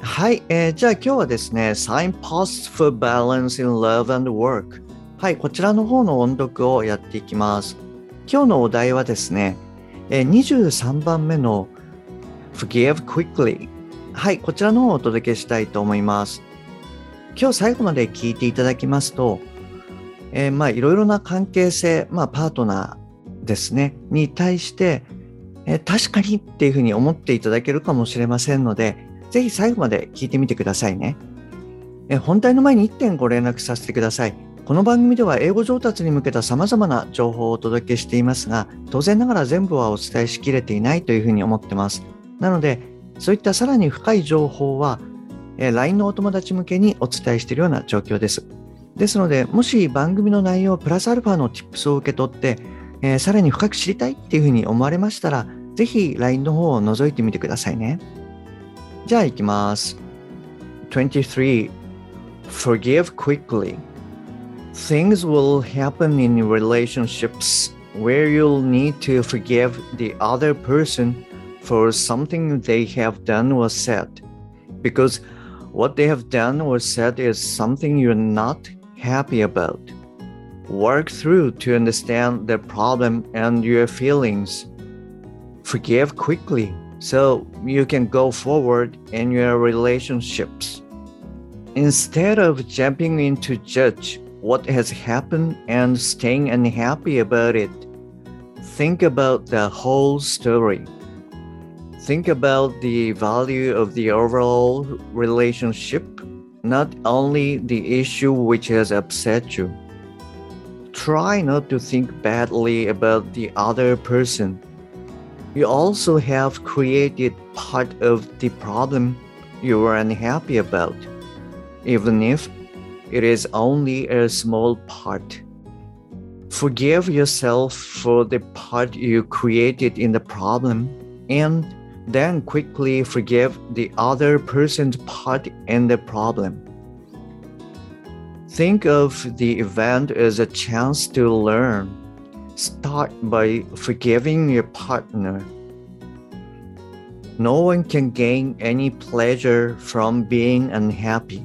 はい、えー、じゃあ今日はですね Signposts for Balance in Love and Work はい、こちらの方の音読をやっていきます。今日のお題はですね、えー、23番目の Forgive Quickly はい、こちらの方をお届けしたいと思います。今日最後まで聞いていただきますと、えー、まあいろいろな関係性、まあパートナーですね、に対して、えー、確かにっていうふうに思っていただけるかもしれませんので、ぜひ最後まで聞いてみてくださいね。本題の前に1点ご連絡させてください。この番組では英語上達に向けた様々な情報をお届けしていますが、当然ながら全部はお伝えしきれていないというふうに思ってます。なので、そういったさらに深い情報は、え LINE のお友達向けにお伝えしているような状況です。ですので、もし番組の内容プラスアルファの Tips を受け取って、えー、さらに深く知りたいっていうふうに思われましたら、ぜひ LINE の方を覗いてみてくださいね。じゃあ行きます。23. Forgive quickly. Things will happen in relationships where you'll need to forgive the other person for something they have done or said because what they have done or said is something you're not happy about. Work through to understand the problem and your feelings. Forgive quickly so you can go forward in your relationships. Instead of jumping in to judge what has happened and staying unhappy about it, think about the whole story think about the value of the overall relationship, not only the issue which has upset you. Try not to think badly about the other person. You also have created part of the problem you were unhappy about, even if it is only a small part. Forgive yourself for the part you created in the problem and then quickly forgive the other person's part in the problem. Think of the event as a chance to learn. Start by forgiving your partner. No one can gain any pleasure from being unhappy.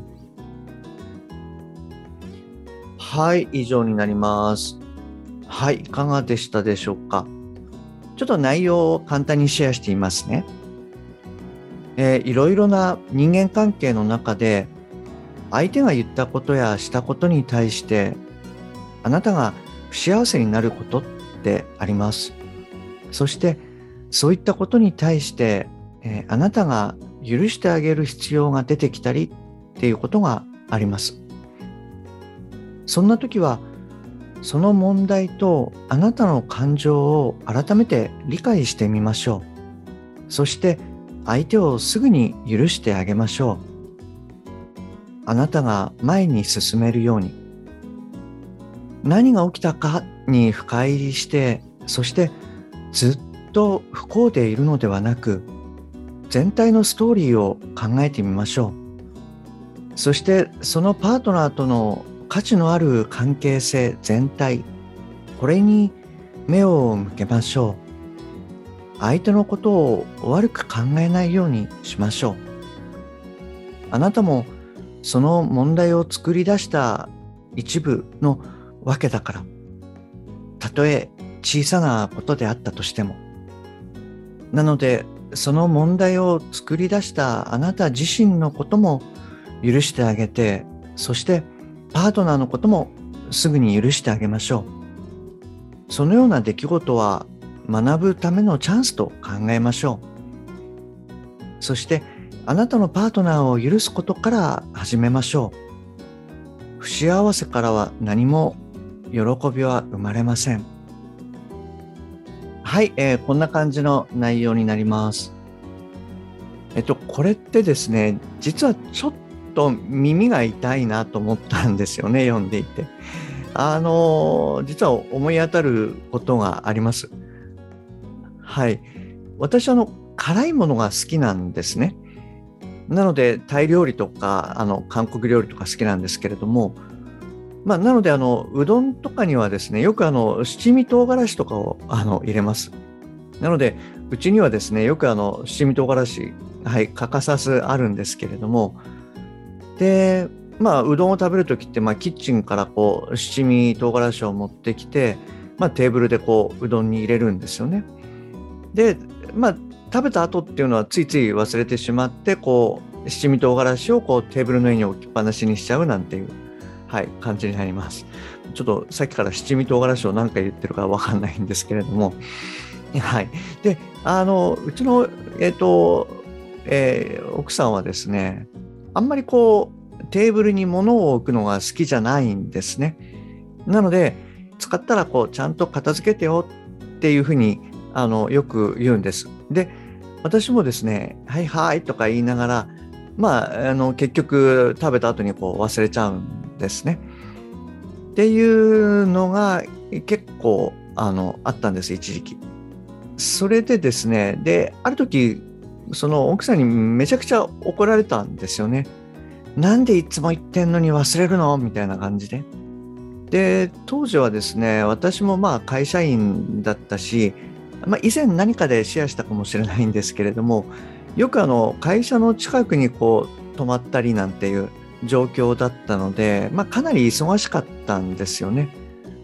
はい、以上になります。はい、いかがでしたでしょうか？ちょっと内容を簡単にシェアしていますね。えー、いろいろな人間関係の中で相手が言ったことやしたことに対してあなたが幸せになることってあります。そしてそういったことに対して、え、あなたが許してあげる必要が出てきたりっていうことがあります。そんな時はその問題とあなたの感情を改めて理解してみましょう。そして相手をすぐに許してあげましょう。あなたが前に進めるように。何が起きたかに深入りして、そしてずっと不幸でいるのではなく、全体のストーリーを考えてみましょう。そしてそのパートナーとの価値のある関係性全体これに目を向けましょう相手のことを悪く考えないようにしましょうあなたもその問題を作り出した一部のわけだからたとえ小さなことであったとしてもなのでその問題を作り出したあなた自身のことも許してあげてそしてパートナーのこともすぐに許してあげましょう。そのような出来事は学ぶためのチャンスと考えましょう。そしてあなたのパートナーを許すことから始めましょう。不幸せからは何も喜びは生まれません。はい、えー、こんな感じの内容になります。えっと、これってですね、実はちょっと耳が痛いなと思ったんですよね 読んでいて。あの実は思い当たることがあります。はい。私あの辛いものが好きなんですね。なのでタイ料理とかあの韓国料理とか好きなんですけれども、まあ、なのであのうどんとかにはですねよくあの七味唐辛子とかをあの入れます。なのでうちにはですねよくあの七味唐辛子はい欠かさずあるんですけれどもでまあうどんを食べる時って、まあ、キッチンからこう七味唐辛子を持ってきて、まあ、テーブルでこううどんに入れるんですよね。でまあ食べた後っていうのはついつい忘れてしまってこう七味唐辛子をこうテーブルの上に置きっぱなしにしちゃうなんていう、はい、感じになります。ちょっとさっきから七味唐辛子を何回言ってるかわかんないんですけれども、はい。で、あの、うちの、えっ、ー、と、えー、奥さんはですね、あんまりこう、テーブルに物を置くのが好きじゃないんですね。なので、使ったらこう、ちゃんと片付けてよっていうふうに、あの、よく言うんです。で、私もですね、はいはいとか言いながら、まあ、あの、結局食べた後にこう忘れちゃうんですね。っていうのが結構、あの、あったんです、一時期。それでですね、で、ある時、その奥さんにめちゃくちゃ怒られたんですよね。なんでいつも言ってんのに忘れるの？みたいな感じで。で、当時はですね、私もまあ会社員だったし、まあ、以前何かでシェアしたかもしれないんですけれども、よくあの会社の近くにこう泊まったりなんていう状況だったので、まあ、かなり忙しかったんですよね。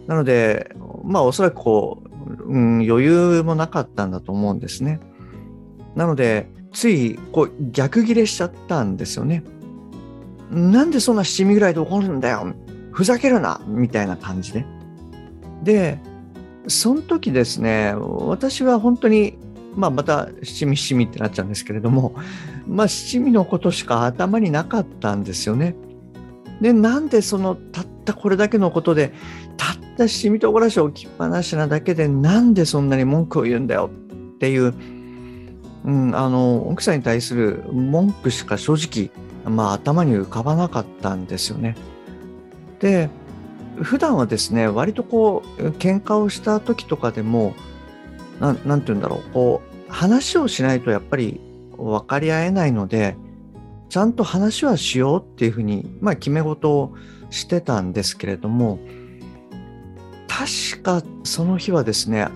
なので、まあおそらくこううん、余裕もなかったんだと思うんですね。なので、ついこう逆ギレしちゃったんですよね。なんでそんな七味ぐらいで怒るんだよふざけるなみたいな感じで。で、その時ですね、私は本当に、まあまた七味七味ってなっちゃうんですけれども、まあ七味のことしか頭になかったんですよね。で、なんでそのたったこれだけのことでたった七味唐辛子を置きっぱなしなだけでなんでそんなに文句を言うんだよ？っていう、うん、あの奥さんに対する文句しか正直、まあ、頭に浮かばなかったんですよね。で普段はですね割とこう喧嘩をした時とかでも何て言うんだろうこう話をしないとやっぱり分かり合えないのでちゃんと話はしようっていうふうに、まあ、決め事をしてたんですけれども確かその日はですね、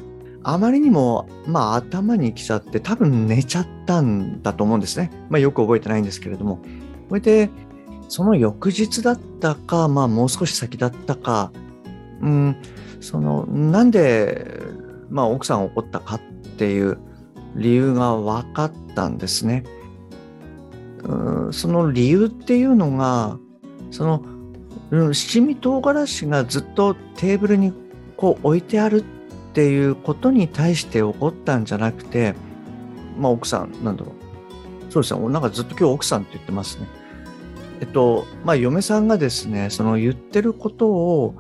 あまりにも、まあ、頭にきちゃって、多分寝ちゃったんだと思うんですね。まあ、よく覚えてないんですけれども。それで、その翌日だったか、まあ、もう少し先だったか、うん、その、なんで、まあ、奥さん怒ったかっていう理由が分かったんですね。その理由っていうのが、その、うん、七味唐辛子がずっとテーブルにこう置いてあるっていうことに対して怒ったんじゃなくて、まあ奥さん、なんだろう。そうですね。なんかずっと今日奥さんって言ってますね。えっと、まあ嫁さんがですね、その言ってることを、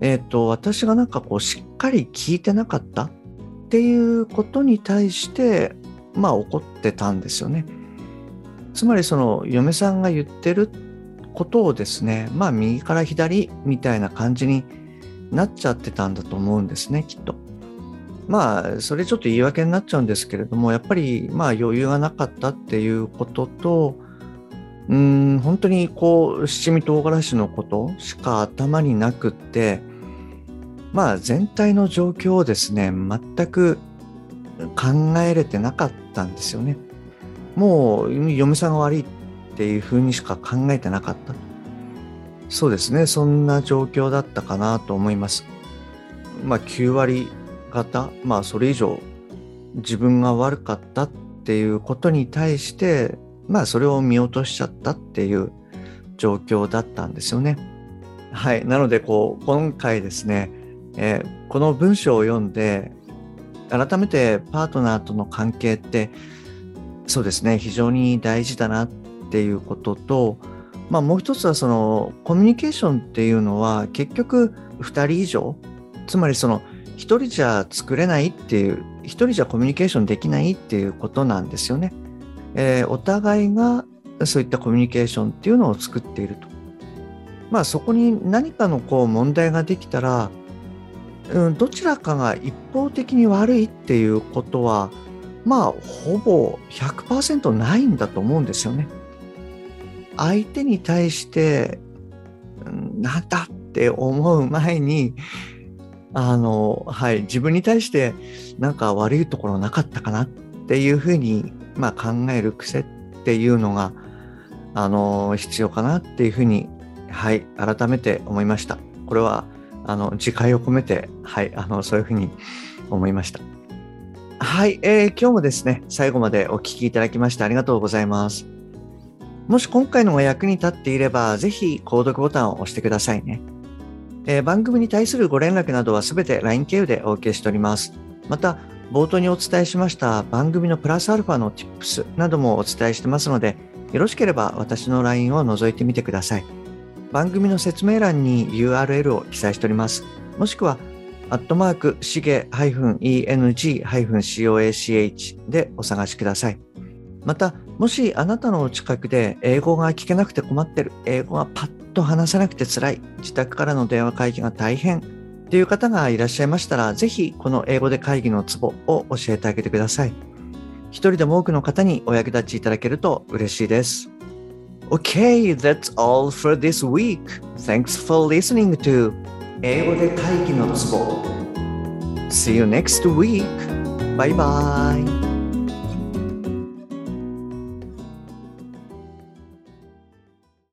えっと、私がなんかこうしっかり聞いてなかったっていうことに対して、まあ怒ってたんですよね。つまりその嫁さんが言ってることをですね、まあ右から左みたいな感じになっちゃってたんだと思うんですね、きっと。まあ、それちょっと言い訳になっちゃうんですけれども、やっぱり、まあ、余裕がなかったっていうことと、うん、本当にこう、七味唐辛子のことしか頭になくって、まあ、全体の状況をですね、全く考えれてなかったんですよね。もう、嫁さんが悪いっていうふうにしか考えてなかった。そうですね、そんな状況だったかなと思います。まあ、9割方、まあ、それ以上自分が悪かったっていうことに対して、まあ、それを見落としちゃったっていう状況だったんですよね。はい。なので、こう、今回ですね、えー、この文章を読んで、改めてパートナーとの関係って、そうですね、非常に大事だなっていうことと、まあ、もう一つはそのコミュニケーションっていうのは結局2人以上つまりその1人じゃ作れないっていう1人じゃコミュニケーションできないっていうことなんですよね。えー、お互いがそういったコミュニケーションっていうのを作っていると。まあそこに何かのこう問題ができたら、うん、どちらかが一方的に悪いっていうことはまあほぼ100%ないんだと思うんですよね。相手に対してなんだって思う前にあのはい自分に対してなんか悪いところなかったかなっていうふうに、まあ、考える癖っていうのがあの必要かなっていうふうにはい改めて思いました。これはあの自戒を込めてはいあのそういうふうに思いました。はい、えー、今日もですね、最後までお聞きいただきましてありがとうございます。もし今回のが役に立っていれば、ぜひ購読ボタンを押してくださいね。えー、番組に対するご連絡などはすべて LINE 経由でお受けしております。また、冒頭にお伝えしました番組のプラスアルファの Tips などもお伝えしてますので、よろしければ私の LINE を覗いてみてください。番組の説明欄に URL を記載しております。もしくは、アットマーク、しげ -eng-coach でお探しください。また、もしあなたのお近くで英語が聞けなくて困ってる、英語がパッと話せなくて辛い、自宅からの電話会議が大変っていう方がいらっしゃいましたら、ぜひこの英語で会議のツボを教えてあげてください。一人でも多くの方にお役立ちいただけると嬉しいです。Okay, that's all for this week. Thanks for listening to 英語で会議のツボ See you next week. Bye bye.